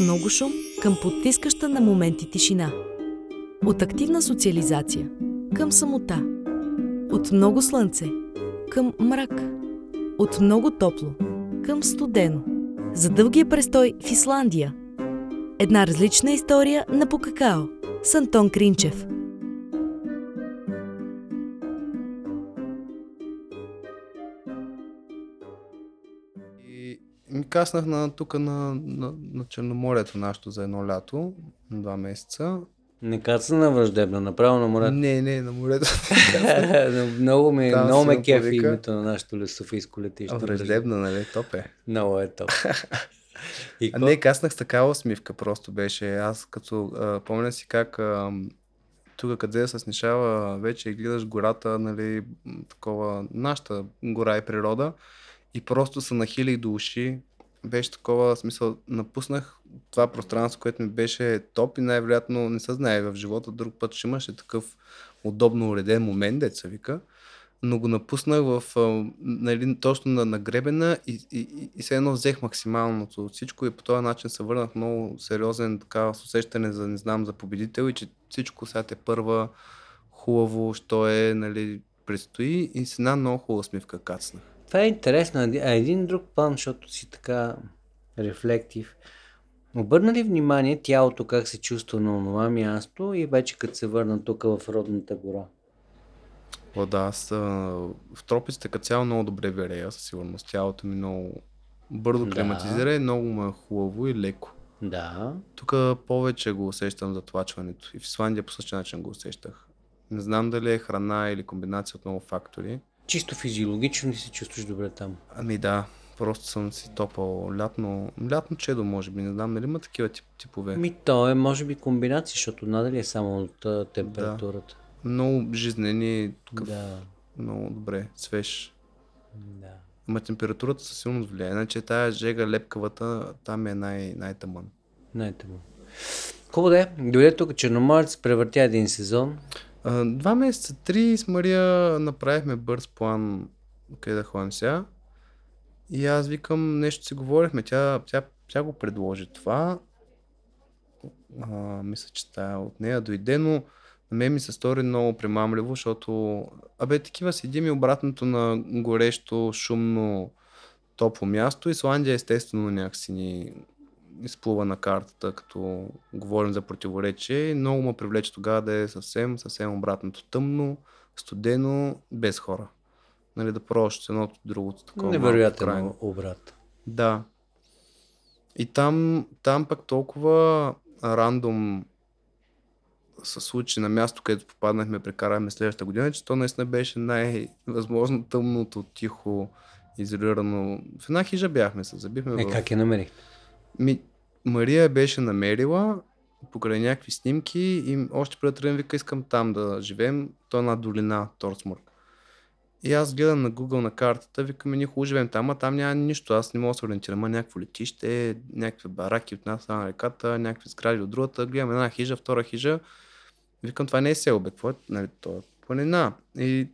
Много шум към потискаща на моменти тишина. От активна социализация към самота. От много слънце към мрак. От много топло към студено. За дългия престой в Исландия. Една различна история на по какао с Антон Кринчев. Каснах на, тук на, на, на Черноморието нашето за едно лято, два месеца. Не каца на враждебно, направо на морето. Не, не, на морето. много ме, Там много ме кефи името на нашето лесофийско летище. Враждебна, нали? Топ е. Много е топ. И А не, каснах с такава усмивка просто беше. Аз като а, помня си как а, тук къде се снишава вече и гледаш гората, нали, такова, нашата гора и природа и просто се нахилих до уши. Беше такова смисъл, напуснах това пространство, което ми беше топ и най-вероятно не се знае в живота, друг път ще имаше такъв удобно уреден момент, деца вика но го напуснах в, нали, точно на, на гребена и, и, и, и все едно взех максималното от всичко и по този начин се върнах много сериозен така с усещане за, не знам, за победител и че всичко сега те първа хубаво, що е, нали, предстои и с една много хубава смивка кацнах. Това е интересно. А един друг план, защото си така рефлектив. Обърна ли внимание тялото как се чувства на онова място и вече като се върна тук в родната гора? О, да, аз а, в тропиците като цяло много добре верея, със сигурност. Тялото ми много бързо Да. климатизира и много му е хубаво и леко. Да. Тук повече го усещам за тлачването. И в Исландия по същия начин го усещах. Не знам дали е храна или комбинация от много фактори. Чисто физиологично ли се чувстваш добре там? Ами да, просто съм си топал лятно, лятно чедо, може би. Не знам дали има такива тип, типове. Ми то е може би комбинация, защото надали е само от температурата. Много жизнени, такъв, Да. много добре, свеж. да. Ама температурата със силно влияе. Иначе тая жега лепкавата, там е най- най-тъмън. Му. Хубаво да е. Дойде тук Черноморец, превъртя един сезон. Два месеца, три с Мария направихме бърз план къде да ходим сега. И аз викам, нещо си говорихме, тя, тя, тя го предложи това. А, мисля, че тая от нея дойде, но на мен ми се стори много примамливо, защото абе, такива седим и обратното на горещо, шумно, топло място. Исландия естествено някакси ни изплува на картата, като говорим за противоречие. Много ме привлече тогава да е съвсем, съвсем обратното. Тъмно, студено, без хора. Нали, да пробваш едното, другото такова. Невероятен обрат. Да. И там, там пък толкова рандом се случи на място, където попаднахме, прекарахме следващата година, че то наистина беше най-възможно тъмното, тихо, изолирано. В една хижа бяхме се, забихме Е, в... как я намерих? Ми, Мария беше намерила покрай някакви снимки и още преди тръгнем вика искам там да живеем. То е една долина, Торсмург. И аз гледам на Google на картата, викам, ние хубаво живеем там, а там няма нищо. Аз не мога да се ориентирам. Ама някакво летище, някакви бараки от страна на реката, някакви сгради от другата. Гледам една хижа, втора хижа. Викам, това не е село, бе, какво е? Нали, то е планина. И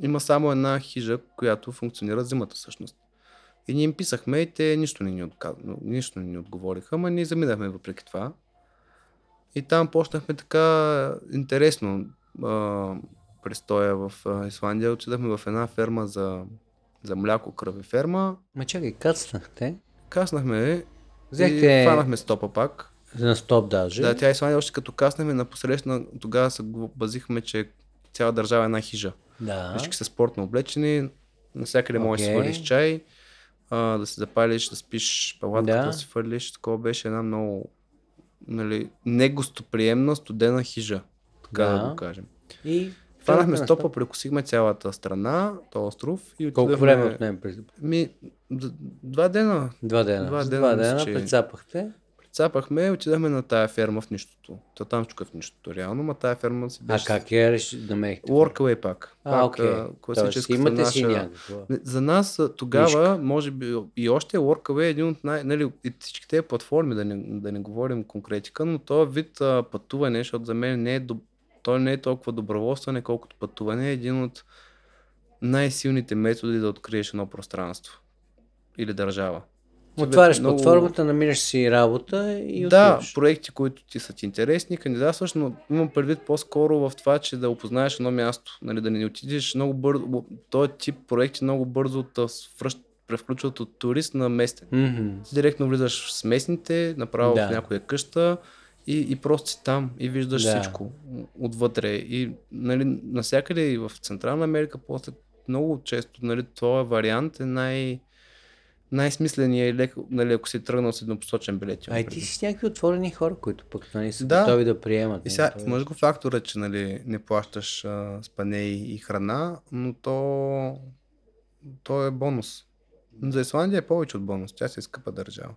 има само една хижа, която функционира зимата всъщност. И ние им писахме и те нищо не ни, отка... нищо не ни отговориха, ама ние заминахме въпреки това. И там почнахме така интересно а, престоя в а, Исландия. Отидахме в една ферма за, за мляко, кръве ферма. Ма чакай, кацнахте. Каснахме Взехте- и фанахме стопа пак. На стоп даже. Да, тя Исландия още като каснахме на посрещна, тогава се базихме, че цяла държава е една хижа. да. Всички са спортно облечени, навсякъде можеш да си свалиш чай, а, да се запалиш, да спиш палатката, Да. да си фърлиш. Такова беше една много нали, негостоприемна студена хижа, така да, Да. го кажем. И Фанахме на стопа, стоп. прекусихме цялата страна, този остров и Колко време отнеме през Ми, два дена. два дена? Два дена, два дена че- прецапахте. Цапахме, отидахме на тая ферма в нищото. Та там тук е в нищото, реално, ма тая ферма си А беше... как я реши да мехте? Workaway пак. А, пак а, Тоест, класическата имате си наша... някакво. Не, За нас а, тогава, може би и още Workaway е един от най... Нали, и всички тези платформи, да не, да не говорим конкретика, но този вид а, пътуване, защото за мен не е, доб... той не е толкова доброволстване, колкото пътуване, е един от най-силните методи да откриеш едно пространство или държава. Отваряш много- платформата, намираш си работа и Да, отиваш. проекти, които ти са ти интересни, кандидатстваш, но имам предвид по-скоро в това, че да опознаеш едно място, нали, да не отидеш много бързо. Този тип проекти много бързо свръщ, превключват от турист на местен. Мгм. Ти директно влизаш с местните, направо Да. в някоя къща и, и просто си там и виждаш Да. всичко отвътре. И нали, навсякъде и в Централна Америка, после много често нали, този вариант е най- най-смисления и леко, нали, ако си тръгнал с еднопосочен билет. А и ти си с някакви отворени хора, които пък нали, са Да. готови да приемат. И нали, сега, тоест. имаш го фактора, че нали, не плащаш а, спане и, храна, но то, то е бонус. За Исландия е повече от бонус. Тя си е скъпа държава.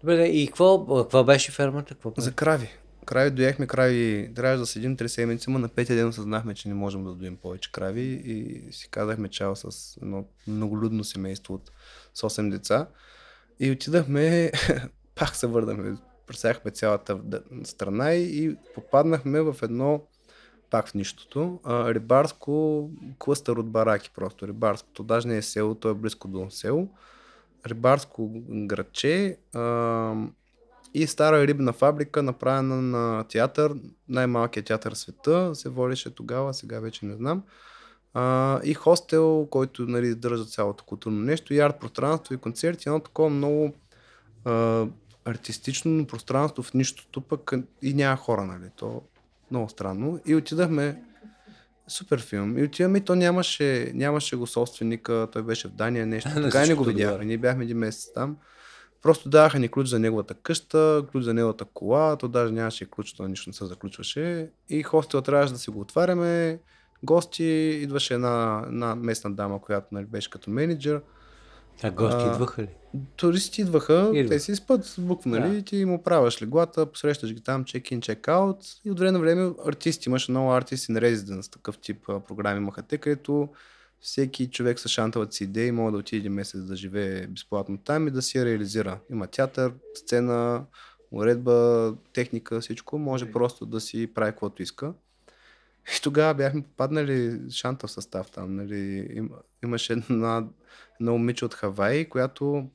Добре, и какво, какво беше фермата? Какво За крави. Крави доехме крави. Трябваше да седим три седмици, но на петия ден осъзнахме, че не можем да доим повече крави и си казахме чао с едно многолюдно семейство от с 8 деца. И отидахме, пак се върнахме, пресяхме цялата страна и попаднахме в едно, пак в нищото, а, рибарско клъстър от бараки просто. Рибарското, даже не е село, то е близко до село. Рибарско градче а, и стара рибна фабрика, направена на театър, най-малкият театър в света, се водеше тогава, сега вече не знам. А, и хостел, който нали, държа цялото културно нещо, и арт пространство, и концерти, едно такова много а, артистично пространство в нищото, пък и няма хора, нали, то много странно. И отидахме, супер филм, и отиваме и то нямаше, нямаше го собственика, той беше в Дания, нещо, така не го видяхме, ние бяхме един месец там. Просто даваха ни ключ за неговата къща, ключ за неговата кола, то даже нямаше ключ, то нищо не се заключваше. И хостела трябваше да си го отваряме. Гости, идваше една, една местна дама, която нали, беше като менеджер. А гости А, идваха ли? Туристи идваха, Идват. те си спът буква, нали? Да. Ти им оправяш леглата, посрещаш ги там, чек-ин, чек-аут. И от време на време артисти, имаше много артисти in residence, такъв тип програми имаха те, където всеки човек с шантовата си идея може да отиде един месец да живее безплатно там и да си я реализира. Има театър, сцена, уредба, техника, всичко. Може просто да си прави каквото иска. И тогава бяхме попаднали шантов състав там. Нали. Им, имаше една, една момиче от Хавай, която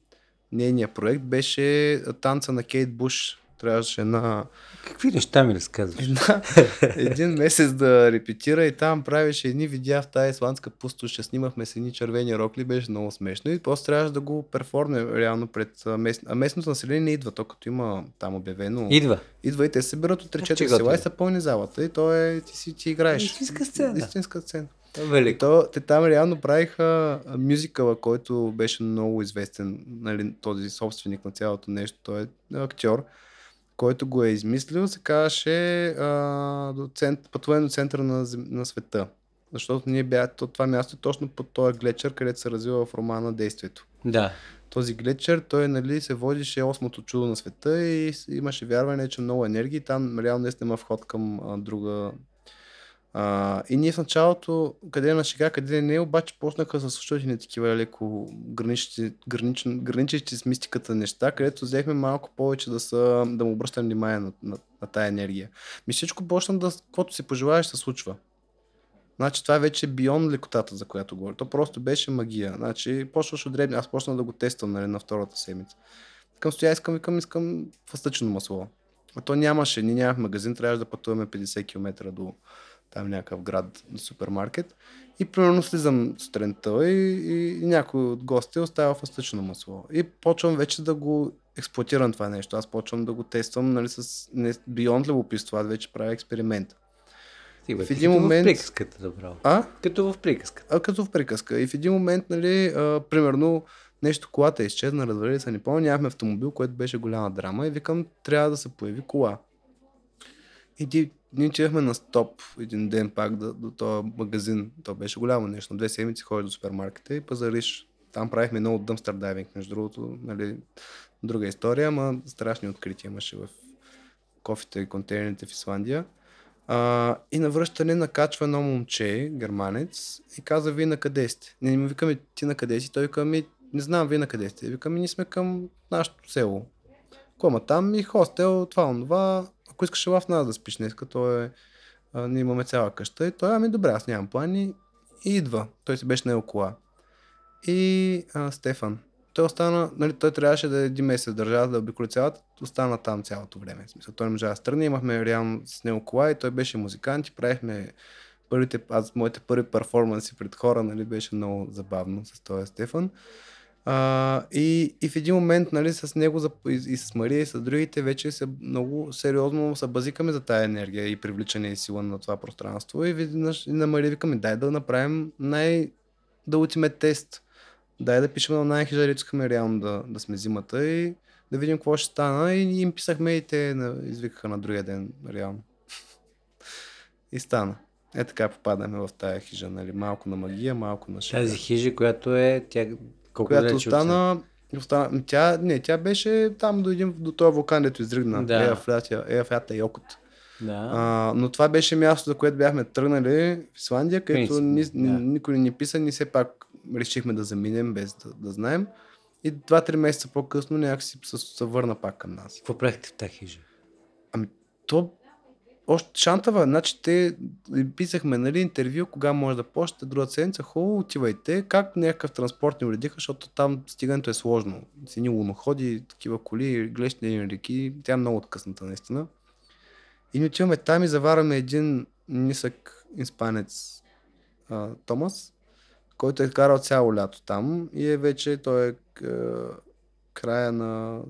нейният проект беше танца на Кейт Буш. Трябваше една, Какви неща ми разказваш? една, един месец да репетира и там правеше едни видеа в тази исландска пустош, ще снимахме с едни червени рокли, беше много смешно и после трябваше да го перформне реално пред а, мест... А местното население не идва, то като има там обявено. Идва. Идва и те се събират от 3-4 че села и са пълни залата и то е, ти си ти играеш. Истинска сцена. Истинска сцена. И Велико. то, те там реално правиха мюзикъла, който беше много известен, нали, този собственик на цялото нещо. Той е актьор, който го е измислил, се казваше а, пътуване до центъра на, на света. Защото ние бях, то, това място е точно под този глечер, където се развива в романа действието. Да. Този глечер, той нали, се водише осмото чудо на света и имаше вярване, че много енергия и там реално наистина има вход към а, друга. А, и ние в началото, къде е на шега, къде не, обаче почнаха да се случват и на такива леко граничен, граничещи с мистиката неща, където взехме малко повече да, са, да му обръщам внимание на, на, на тая енергия. Ми всичко почна да, каквото си пожелаеш, се случва. Значи това е вече бион лекотата, за която говоря. То просто беше магия. Значи почваш от дребни. Аз почнах да го тествам нали, на втората седмица. Към стоя искам, викам, искам фъстъчно масло. А то нямаше, ние нямахме магазин, трябваше да пътуваме 50 км до там някакъв град, до супермаркет. И примерно слизам сутринта и, и, и някой от гостите оставя фъстъчно масло. И почвам вече да го експлуатирам това нещо. Аз почвам да го тествам нали, с не, beyond любопитство. Аз вече правя експеримент. Ти, бе, В един като момент- В приказката, добро. А? Като в приказката. а, като в приказка. И в един момент, нали, а, примерно, нещо колата изчезна, развали се, не помня, нямахме автомобил, което беше голяма драма и викам, трябва да се появи кола. И ти ние отивахме на стоп един ден пак до, до този магазин. То беше голямо нещо. Две седмици ходиш до супермаркета и пазариш. Там правихме много дъмстър дайвинг, между другото. Нали, друга история, ама страшни открития имаше в кофите и контейнерите в Исландия. А, и на връщане накачва едно момче, германец, и каза, вие на къде сте? Не, ми викаме, ти на къде си? Той вика, ми, не знам, вие на къде сте? Викаме, ние сме към нашето село. Кома там и хостел, това, това. Ако искаш в нас да спиш днес, като е, ние имаме цяла къща. И той, ами добре, аз нямам плани. И идва. Той си беше на кола. И а, Стефан. Той остана, нали, той трябваше да е един месец държава да обиколи цялата, остана там цялото време. В смисъл, той не можа да страни, имахме реално с него кола и той беше музикант и правихме първите, аз, моите първи перформанси пред хора, нали, беше много забавно с този Стефан. А, и, и в един момент, нали, с него и, и с Мария и с другите вече се много сериозно се базикаме за тая енергия и привличане и сила на това пространство. И веднъж и на Мария викаме, дай да направим най- да ултимет тест. Дай да пишем на най-хижари, искаме реално да, да сме зимата и да видим какво ще стана. И им писахме и те извикаха на другия ден, реално. и стана. Е така попадаме в тая хижа, нали? Малко на магия, малко на шега. Тази хижа, която е, тя колко която остана, остана, тя, не, тя беше там до, един, до този вулкан, дето изригна. Да. Еафлята, Еафлята Йокот. Да. А, но това беше място, за което бяхме тръгнали в Исландия, където ни, да. никой не ни писа, ни все пак решихме да заминем без да, да знаем. И два-три месеца по-късно някакси се, се върна пак към нас. Какво правихте в тази хижа? То още шантава, значи те писахме нали, интервю, кога може да почнете, друга седмица, хубаво, отивайте, как някакъв транспорт ни уредиха, защото там стигането е сложно. С едни луноходи, такива коли, глещни реки, тя е много откъсната наистина. И ни отиваме там и завараме един нисък испанец а, Томас, който е карал цяло лято там и е вече, той е к- края на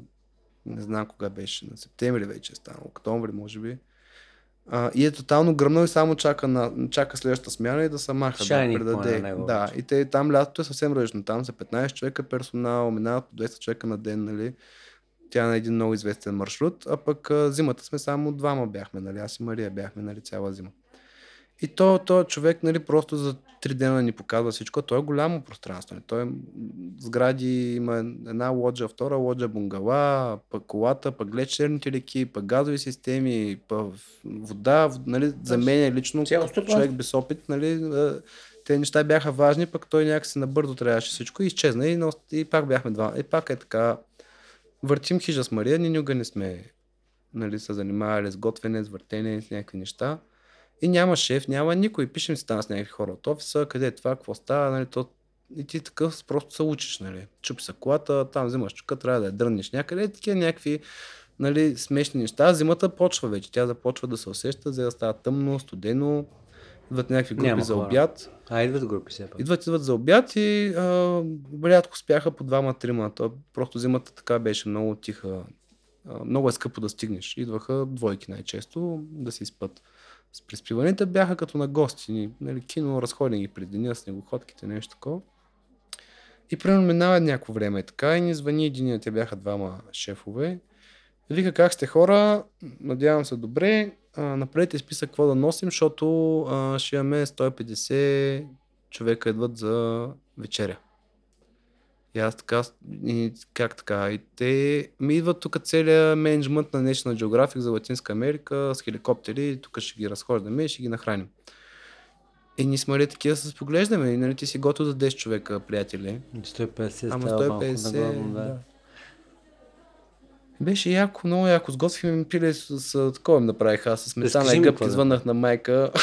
не знам кога беше, на септември вече е станал, октомври може би. А, и е тотално гръмнал и само чака, на, чака следващата смяна и да се маха. Шайник да, предаде. него да, и те, там лятото е съвсем различно. Там са 15 човека персонал, минават по 200 човека на ден, нали. Тя е на един много известен маршрут, а пък а, зимата сме само двама бяхме, нали. Аз и Мария бяхме, нали, цяла зима. И то, то човек, нали, просто за три дена ни показва всичко. То е голямо пространство. Нали? Той е сгради, има една лоджа, втора лоджа, бунгала, пък колата, пък глечерните реки, пък газови системи, пък вода, нали, за мен лично, Цяло като човек без опит, нали, те неща бяха важни, пък той някакси набързо трябваше всичко и изчезна и, но- и пак бяхме два. И пак е така, въртим хижа с Мария, ние никога не сме нали, се занимавали с готвене, с въртене, с някакви неща. И няма шеф, няма никой. Пишем си там с някакви хора от офиса, къде е това, какво става, нали, то... И ти такъв просто се учиш, нали. Чупи се колата, там взимаш чука, трябва да я дрънеш някъде, и такива някакви нали, смешни неща. Зимата почва вече, тя започва да се усеща, за да става тъмно, студено, идват някакви групи Няма за хора. обяд. А, идват групи все пак. Идват, идват за обяд и а, рядко спяха по двама-трима. То просто зимата така беше много тиха. А, много е скъпо да стигнеш. Идваха двойки най-често да си спят. С приспиваните бяха като на гости. Нали, кино, разходени пред деня, снегоходките, нещо такова. И примерно минава някакво време така и ни звъни един, те бяха двама шефове. Вика как сте хора, надявам се добре, а, направете списък какво да носим, защото а, ще имаме 150 човека идват за вечеря. И аз така, и как така? И те ми идват тук целият менеджмент на National Geographic за Латинска Америка с хеликоптери, тук ще ги разхождаме и ще ги нахраним. И ние сме такива се поглеждаме и нали, ти си готов за 10 човека, приятели. 150 Ама става малко 150, наглавно, да. да. Беше яко, много яко. Сготвихме ми пиле с, с такова им направиха. Аз с сметана Разкажи и гъбки звъннах на майка.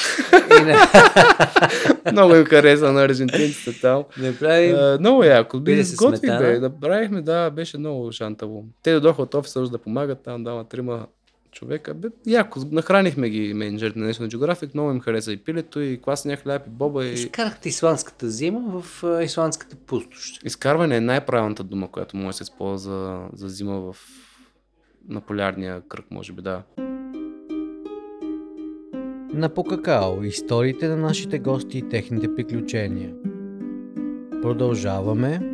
Много им хареса на аржентинците там. не прави... Uh, много яко. Пиле с сметана? бе. Направихме, да, беше много шантаво. Те дойдоха от офиса да помагат там, дама трима човека. Бе, яко, нахранихме ги менеджерите на National Geographic, много им хареса и пилето, и квасния хляб, и боба, и... Изкарахте исландската зима в а, исландската пустош. Изкарване е най-правилната дума, която може да се използва за, за зима в... на полярния кръг, може би, да. На Покакао историите на нашите гости и техните приключения. Продължаваме.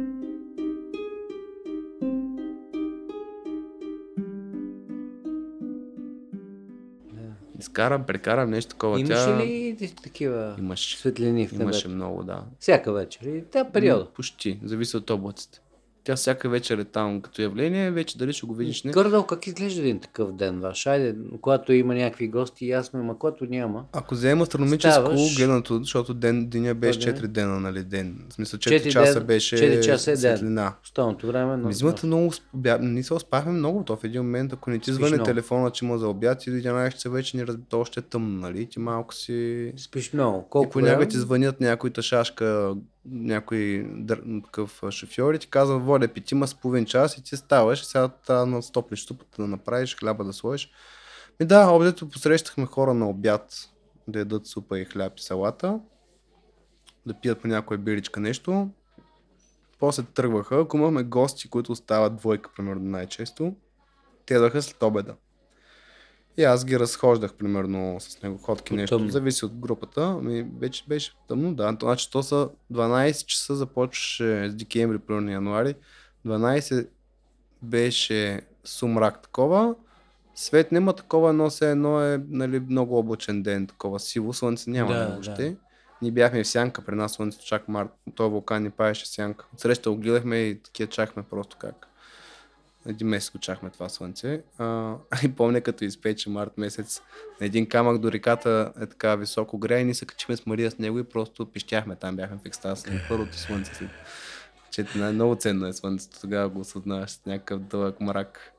Скарам, прекарам нещо такова. Имаше Тя... ли такива Имаше. светлини в Имаше небето? много, да. Всяка вечер. И да, периода. М, Почти. Зависи от облаците. Тя всяка вечер е там като явление, вече дали ще го видиш не. Горе-долу как изглежда един такъв ден ваш? Айде, когато има някакви гости, ясно, ама когато няма. Ако взема астрономическо Ставаш- гледането, защото ден, деня беше Кой ден е? 4 дена, нали, ден. В смисъл 4 Четири часа ден- беше четири часа е ден. светлина. Останалото време, но... Ми зимата много, не се успяхме много, то в един момент, ако не ти звъни много. телефона, че има за обяд и до 11 часа вече ни разбира, то още е тъмно, нали, ти малко си... Спиш много. И Колко понякога време? ти звънят някой ташашка, някой дър... такъв шофьор и ти казва, воля, питима с половин час и ти ставаш сега трябва да стоплиш да направиш, хляба да сложиш. И да, обдето посрещахме хора на обяд да ядат супа и хляб и салата, да пият по някоя биричка нещо. После тръгваха, ако имахме гости, които остават двойка, примерно най-често, те след обеда. И аз ги разхождах, примерно, с него ходки нещо. тъмно. Зависи от групата. Ми, вече беше тъмно, да. Значи, то са 12 часа започваше с декември, примерно януари. 12 беше сумрак такова. Свет няма такова, едно се едно е нали, много облачен ден, такова сиво, слънце няма Да, да, въобще. Ние бяхме в сянка, при нас слънцето чак март, този вулкан ни паеше сянка. Отсреща го гледахме и такива чакахме просто как. Един месец го чакахме това слънце. А, и помня като изпече март месец, на един камък до реката е така високо гря и ние се качихме с Мария с него и просто пищяхме там, бяхме в екстаз на първото слънце. Че най- много ценно е слънцето, тогава го осъзнаваш с някакъв дълъг мрак.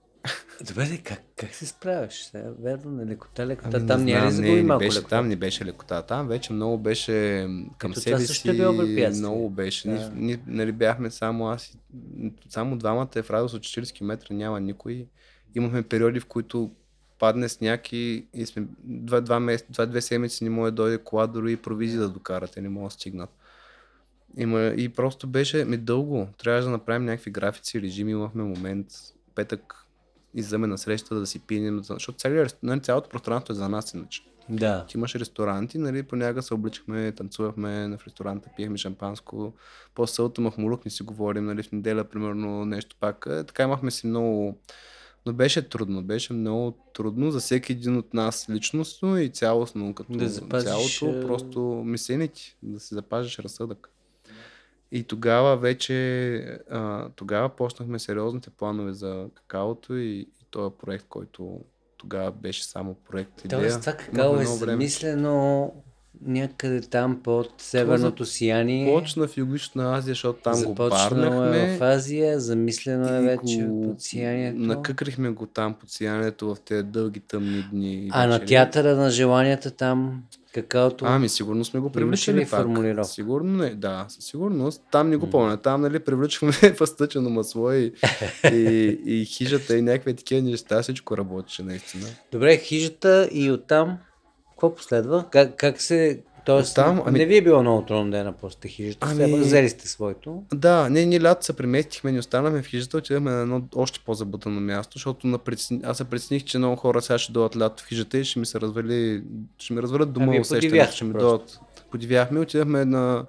Добре, де, как, как се справяш? Сега, верно, на лекота, лекота. Ами, там не няма ли знам, загуби не, малко беше, лекота? Там не беше лекота. Там вече много беше към Ето себе е си. препятствие. Много беше. Да. Ние, ние нали, бяхме само аз само двамата е в радиус от 40 км, няма никой. Имахме периоди, в които падне сняг и, и сме два, два, месец, два, две седмици не може да дойде кола, дори и провизии да докарат, те не могат да стигнат. Има, и просто беше ми дълго. Трябваше да направим някакви графици, режими. Имахме момент, петък, излизаме на среща да си пинем, защото рест- нали, цялото пространство е за нас иначе. Да. Ти имаш ресторанти, нали, понякога се обличахме, танцувахме в ресторанта, пиехме шампанско, по сълта махмурук не си говорим, нали, в неделя, примерно, нещо пак. Е, така имахме си много... Но беше трудно, беше много трудно за всеки един от нас личностно и цялостно, като Да запазиш, цялото, е, просто мислене ти, да си запазиш разсъдък. И тогава вече, а, тогава почнахме сериозните планове за какаото и, и този проект, който тогава беше само проект. идея. Тоест, това какао е замислено някъде там под северното сияние. Почна в Юго-Источна Азия, защото там го Започнало барнахме. е в Азия, замислено е вече го под сиянието. Накъкрихме го там под сиянието в тези дълги тъмни дни. А на вечери. театъра на желанията там, какаото... Ами, сигурно сме го привличали ли пак. Сигурно не, да, със сигурност. Там не го помня. Там, нали, привличахме фъстъчено масло и, и, и хижата и някакви такива неща. Всичко работеше наистина. Добре, хижата и оттам, какво последва? Как, как се... Тоест, Оттам, ами- не ви е било много трудно да я напуснете хижата, Ами- все пак взели сте своето. Да, не, ние лято се преместихме, ни останахме в хижата, отидахме на едно още по-забутано място, защото на прецен... аз се прецених, че много хора сега ще дойдат лято в хижата и ще ми се развали, ще ми развалят дома А вие усещането, ще ми дойдат. Подивяхме, отидахме на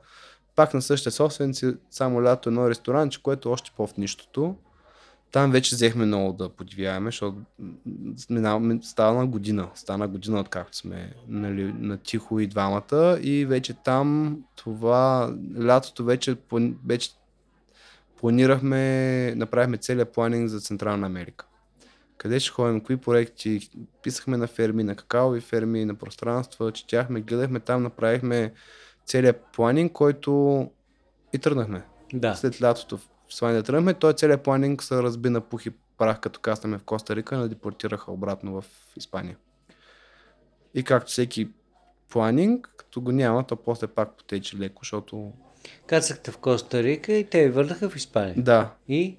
пак на същите собственици, само лято едно ресторанче, което е още по-в нищото. Там вече взехме много да подивяваме, защото минава- стана година. Стана година, откакто сме нали, на тихо и двамата. И вече там това лятото вече, вече планирахме, направихме целият планинг за Централна Америка. Къде ще ходим, кои проекти, писахме на ферми, на какаови ферми, на пространства, четяхме, гледахме там, направихме целият планинг, който и тръгнахме. Да. След лятото в Словения тръгнахме, той целият планинг се разби на пух и прах, като каснахме в Коста Рика, но депортираха обратно в Испания. И както всеки планинг, като го няма, то после пак потече леко, защото Кацахте в Коста Рика и те ви върнаха в Испания. да, И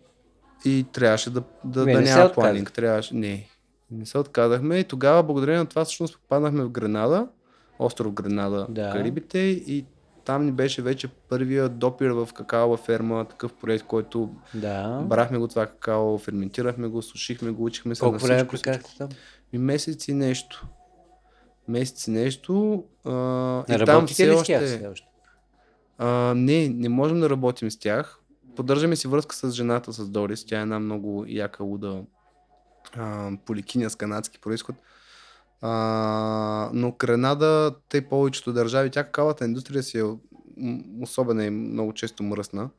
и трябваше да, да, Вие да не няма планинг. Трябваше, не, не се отказахме и тогава, благодарение на това, всъщност попаднахме в Гренада, остров Гренада, Да. в Карибите и там ни беше вече първия допир в какаова ферма, такъв проект, който да. Брахме го това какао, ферментирахме го, сушихме го, учихме се Колко на време всичко. прекарахте там? И месец и нещо. Месец и нещо. А, Не и там все ли с тях още? А, не, не можем да работим с тях. Поддържаме си връзка с жената, с Дорис. Тя е една много яка луда а, поликиня с канадски происход. А, но Гренада, тъй повечето държави, тя какавата индустрия си е особена и много често мръсна.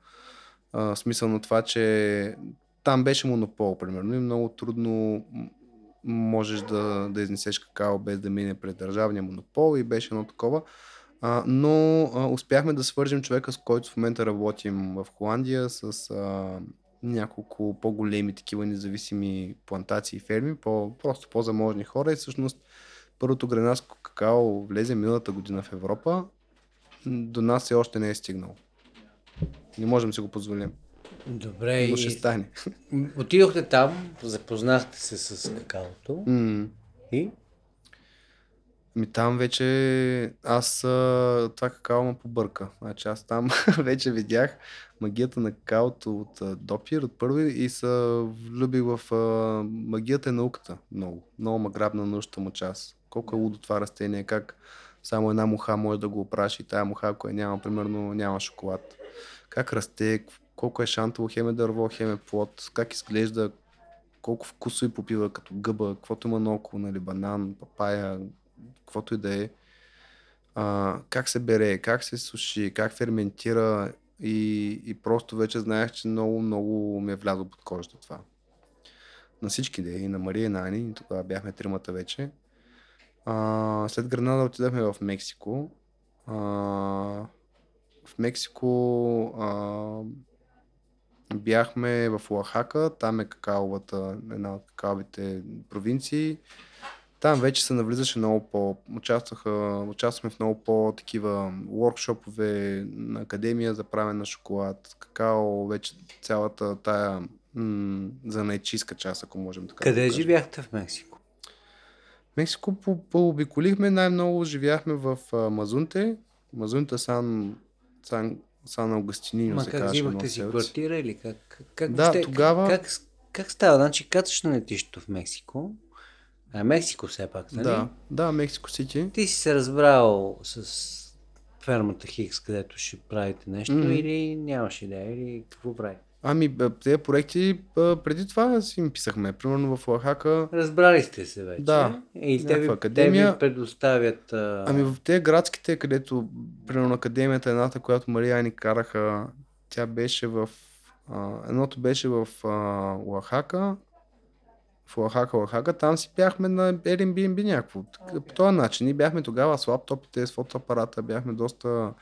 А, смисъл на това, че там беше монопол, примерно, и много трудно можеш да, да изнесеш какао без да мине през държавния монопол и беше едно такова. А, но а, успяхме да свържем човека, с който в момента работим в Холандия, с а, няколко по-големи такива независими плантации и ферми, по, просто по-заможни хора и всъщност първото гренадско какао влезе миналата година в Европа. До нас все още не е стигнал. Не можем да си го позволим. Добре, Но ще стане. отидохте там, запознахте се с какаото М. и Ми там вече аз това какао ме побърка. Значи аз там вече видях магията на какаото от Допир, от първи и се влюбих в магията и науката много. Много ме грабна научната му част. Колко е лудо това растение, как само една муха може да го опраши и тая муха, ако я няма, примерно, няма шоколад. Как расте, колко е шантово, хем е дърво, хем е плод, как изглежда, колко вкусови попива като гъба, каквото има наоколо, нали, банан, папая, каквото и да е. А, как се бере, как се суши, как ферментира и, и просто вече знаех, че много, много ми е влязло под кожата това. На всички да е, и на Мария и на Ани, тогава бяхме тримата вече. А, след Гранада отидахме в Мексико. А, в Мексико а, бяхме в Оахака, там е какаовата, една от какаовите провинции. Там вече се навлизаше много по... Участваха, участвахме в много по-такива workshoпове на академия за правене на шоколад, какао, вече цялата тая м- занайчийска част, ако можем така да къде кажем. живяхте в Мексико? Мексико по- пообиколихме, най-много живяхме в а, Мазунте. Мазунте Сан, Сан, Сан Аугустинино Ма се как казваше. взимахте си квартира или как? как, как Да, въобще- тогава- Как, как, как става? Значи кацаш на летището в Мексико. А Мексико все пак, нали? Да, да, Мексико Сити. Ти си се разбрал с фермата Хикс, където ще правите нещо Мгм. или нямаш идея, или какво прави? Ами, тези проекти преди това си им писахме. Примерно в Оахака. Разбрали сте се вече. Да, И те ви, някаква те академия. ви предоставят... А... Ами в тези градските, където, примерно академията, едната, която Мария ни караха, тя беше в... А, едното беше в а, Оахака, в Оахака, Оахака, там си бяхме на Airbnb някакво. Така, По този начин. Ние бяхме тогава с лаптопите, с фотоапарата, бяхме доста...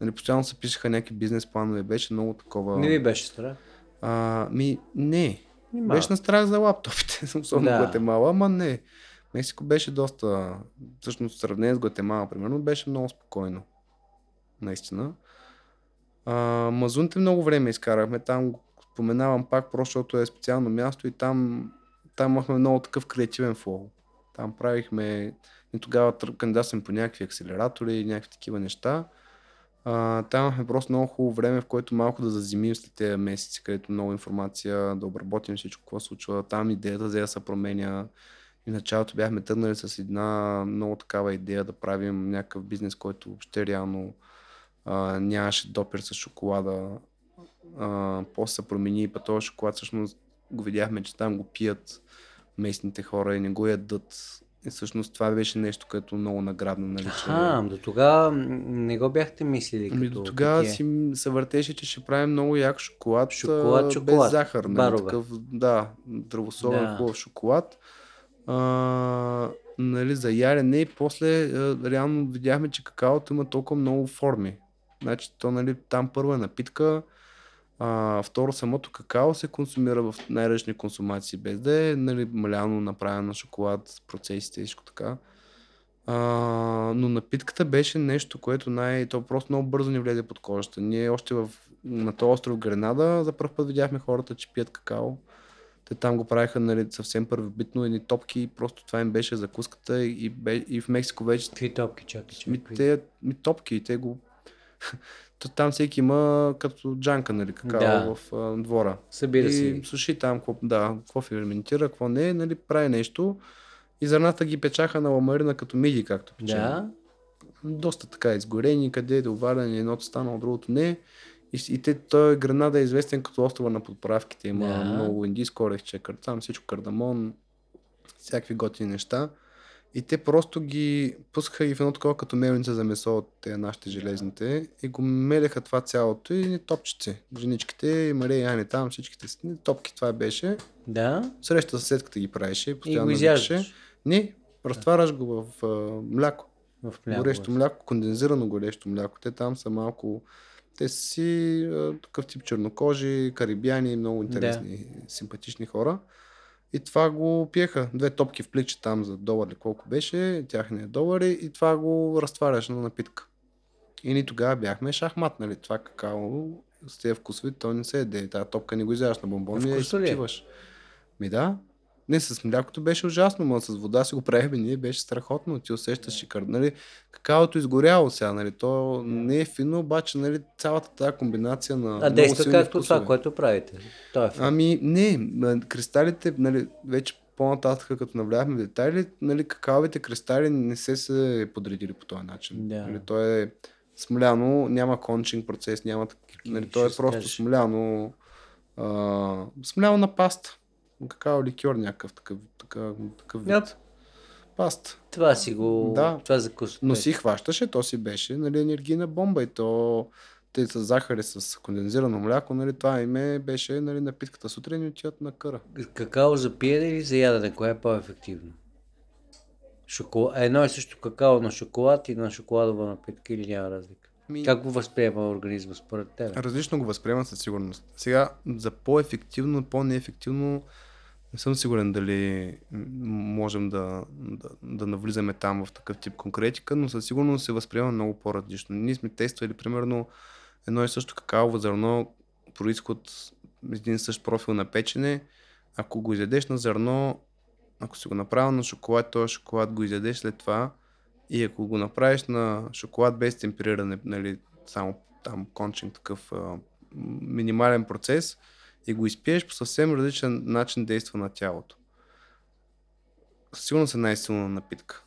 Нали, постоянно се пишеха някакви бизнес планове, беше много такова... Не ви беше страх? А, ми, не. Нима. Беше на страх за лаптопите, особено Да. Гватемала, ама не. Мексико беше доста, всъщност сравнение с Гватемала, примерно, беше много спокойно. Наистина. А, Мазунте много време изкарахме, там споменавам пак, просто защото е специално място и там, там имахме много такъв креативен флоу. Там правихме, и тогава кандидатстваме по някакви акселератори и някакви такива неща. А, там имахме просто много хубаво време, в което малко да заземим след тези месеци, където много информация, да обработим всичко, какво се случва. Там идеята взе да се променя. И в началото бяхме тръгнали с една много такава идея да правим някакъв бизнес, който въобще реално а, нямаше допир с шоколада. А, после се промени и па този шоколад всъщност го видяхме, че там го пият местните хора и не го ядат. И всъщност това беше нещо, което много наградно, нали, че... А, до тогава не го бяхте мислили Ами като до тогава си се въртеше, че ще правим много як шоколад, Шоколад, шоколад, без захар. Нали? Такъв, да, здравословен Да. хубав шоколад. А, нали, за ярене и после а, реално видяхме, че какаото има толкова много форми. Значи то нали, там първо е напитка, а, второ самото какао се консумира в най-различни консумации, без да е нали, маляно направено на шоколад, процесите и всичко така. А, но напитката беше нещо, което най... То просто много бързо ни влезе под кожата. Ние още в... на този остров Гренада за първ път видяхме хората, че пият какао. Те там го правиха нали, съвсем първобитно, едни топки и просто това им беше закуската и, бе, и в Мексико вече Какви топки, чакай, чакай. ми, те, ми топки и те го... То там всеки има като джанка, нали, какао Да. в а, двора. Събира и си. суши там, какво, да, какво ферментира, какво не, нали, прави нещо. И зърната ги печаха на ламарина като миди, както печем. Да. Доста така изгорени, къде е доварени, едното станало, другото не. И, и те, той Гранада е известен като острова на подправките. Има Да. много индийско орехче, кар- там всичко кардамон, всякакви готини неща. И те просто ги пускаха и в едно такова като мелница за месо от те нашите железните и го мелеха това цялото и топчици. Женичките, и Мария и Ани там, всичките си, топки това беше. Да. Среща съседката ги правеше, И го постоянно изяждаш. Не, разтваряш го в а, мляко. в мляко. Горещо мляко, кондензирано горещо мляко. Те там са малко... Те си а, такъв тип чернокожи, карибяни, много интересни, симпатични хора. И това го пиеха. Две топки в пликче там за долар или колко беше, тяхния долари и това го разтваряш на напитка. И ни тогава бяхме шахмат, нали? Това какао с тези вкусови, то не се еде. Тази топка не го изяждаш на бомбони, я Вкусно ли е? изпиваш. Ми да. Не, с млякото беше ужасно, но с вода си го правихме, ние беше страхотно. Ти усещаш шикар. Нали, какаото изгоряло сега, нали, то не е фино, обаче нали, цялата тази комбинация на А действа както вкусове. това, което правите. То е Ами не, кристалите, нали, вече по-нататък, като навлязахме в детайли, нали, какаовите кристали не се са подредили по този начин. Да. Нали, то е смляно, няма кончинг процес, няма такива. Нали, то е просто скажеш. смляно, а, смляно на паста. Какао ликьор някакъв такъв, такъв, такъв вид. Yep. Паста. Това си го... Да. Това за късо. Но си хващаше, то си беше нали, енергийна бомба и то те с захари, с кондензирано мляко, нали, това име беше нали, напитката сутрин и отиват на къра. Какао за пиене или за ядене? Кое е по-ефективно? Шоколад... Едно и също какао на шоколад и на шоколадова напитка или няма разлика? Ми... Как го възприема организма според теб? Различно го възприемат със сигурност. Сега, за по-ефективно, по-неефективно, не съм сигурен дали можем да, да, да навлизаме там в такъв тип конкретика, но със сигурност се възприема много по-различно. Ние сме тествали примерно едно и също какаово зърно, происход един същ профил на печене. Ако го изядеш на зърно, ако си го направил на шоколад, този шоколад го изядеш след това и ако го направиш на шоколад без темпериране, нали, само там кончен такъв а, минимален процес и го изпиеш по съвсем различен начин действа на тялото. Сигурно са най-силна напитка.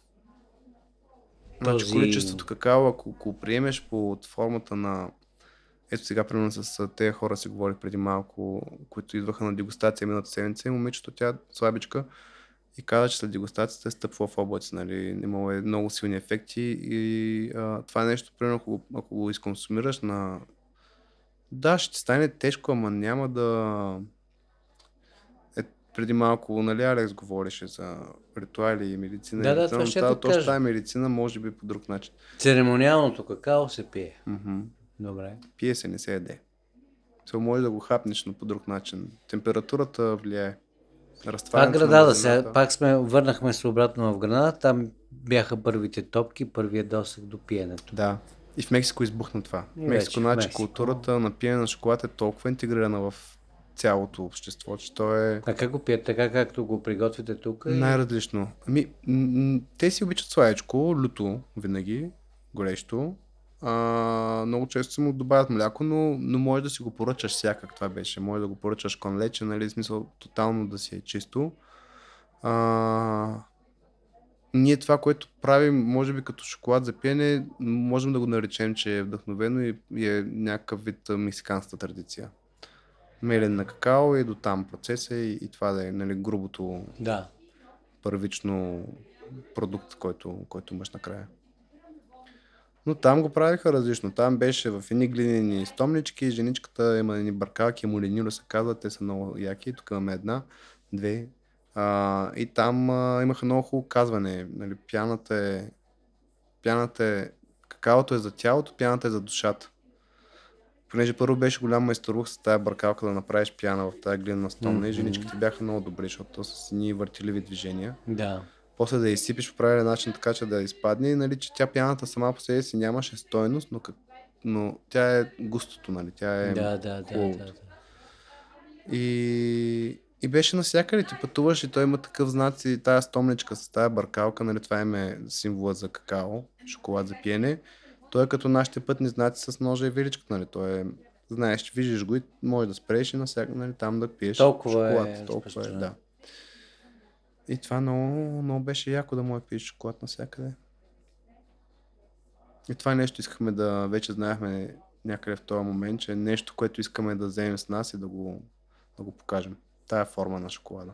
Значи Този- количеството какао, ако го приемеш под формата на ето сега, примерно с тези хора си говорих преди малко, които идваха на дегустация миналата седмица и момичето, тя слабичка, и каза, че след дегустацията е стъпва в облаци, нали, имало е много силни ефекти и а, това е нещо, примерно, ако, ако го изконсумираш на... Да, ще стане тежко, ама няма да... Е, преди малко, нали, Алекс говореше за ритуали и медицина. Да, да, това ще тази- точно тази медицина може би по друг начин. Церемониалното какао се пие. Мгм. Добре. Пие се, не се яде. Се може да го хапнеш, но по друг начин. Температурата влияе. Пак Гранада, сега, пак сме, върнахме се обратно в Гранада, там бяха първите топки, първият досък до пиенето. Да. И в Мексико избухна това. В И Мексико, в значи, Мексико. културата на пиене на шоколад е толкова интегрирана в цялото общество, че то е А как го пият? Така както го приготвите тук? най-различно. Ами, те си обичат сладичко, люто винаги, горещо. А, много често му добавят мляко, но, но може да си го поръчаш всякак. Това беше. Може да го поръчаш кон лече, нали, в смисъл тотално да си е чисто. А, ние това, което правим, може би като шоколад за пиене, можем да го наречем, че е вдъхновено и, и е някакъв вид а, мексиканската традиция. Мелен на какао и до там процеса и, и това да е нали, грубото Да. първично продукт, който, който имаш накрая. Но там го правиха различно. Там беше в едни глинени стомнички, женичката има едни баркалки, молинило се казва, те са много яки. Тук имаме една, две. А, и там а, имаха много хубаво казване. Нали, пяната е... Пяната е... Какаото е за тялото, пяната е за душата. Понеже първо беше голям майсторух с тази бъркалка да направиш пяна в тази глинена стомна и Мгм. женичките бяха много добри, защото то с едни въртеливи движения Да. после да я изсипиш по правилен начин, така че да изпадне и нали, че тя пяната сама по себе си нямаше стойност, но, как... но тя е густото, нали, тя е... Да, да, да, да, да. И... и беше навсякъде, ти пътуваш и той има такъв знак и тая стомничка с тая бъркалка, нали, това им е символа за какао, шоколад за пиене. Той е като нашите пътни знаци с ножа и виличката, нали, той е Знаеш, виждаш го и можеш да спреш и навсякъде нали, там да пиеш Толкова е шоколад. толкова е, да. И това много, много беше яко да му пиеш шоколад навсякъде. И това нещо искахме да, вече знаехме някъде в този момент, че е нещо, което искаме да вземем с нас и да го, да го покажем. Тая форма на шоколада.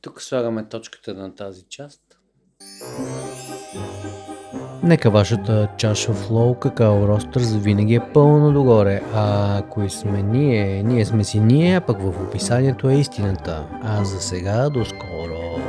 Тук слагаме точката на тази част. Нека вашата чаша флоу какао ростър завинаги е пълно догоре. А кои сме ние? Ние сме си ние, а пък в описанието е истината. А за сега до скоро.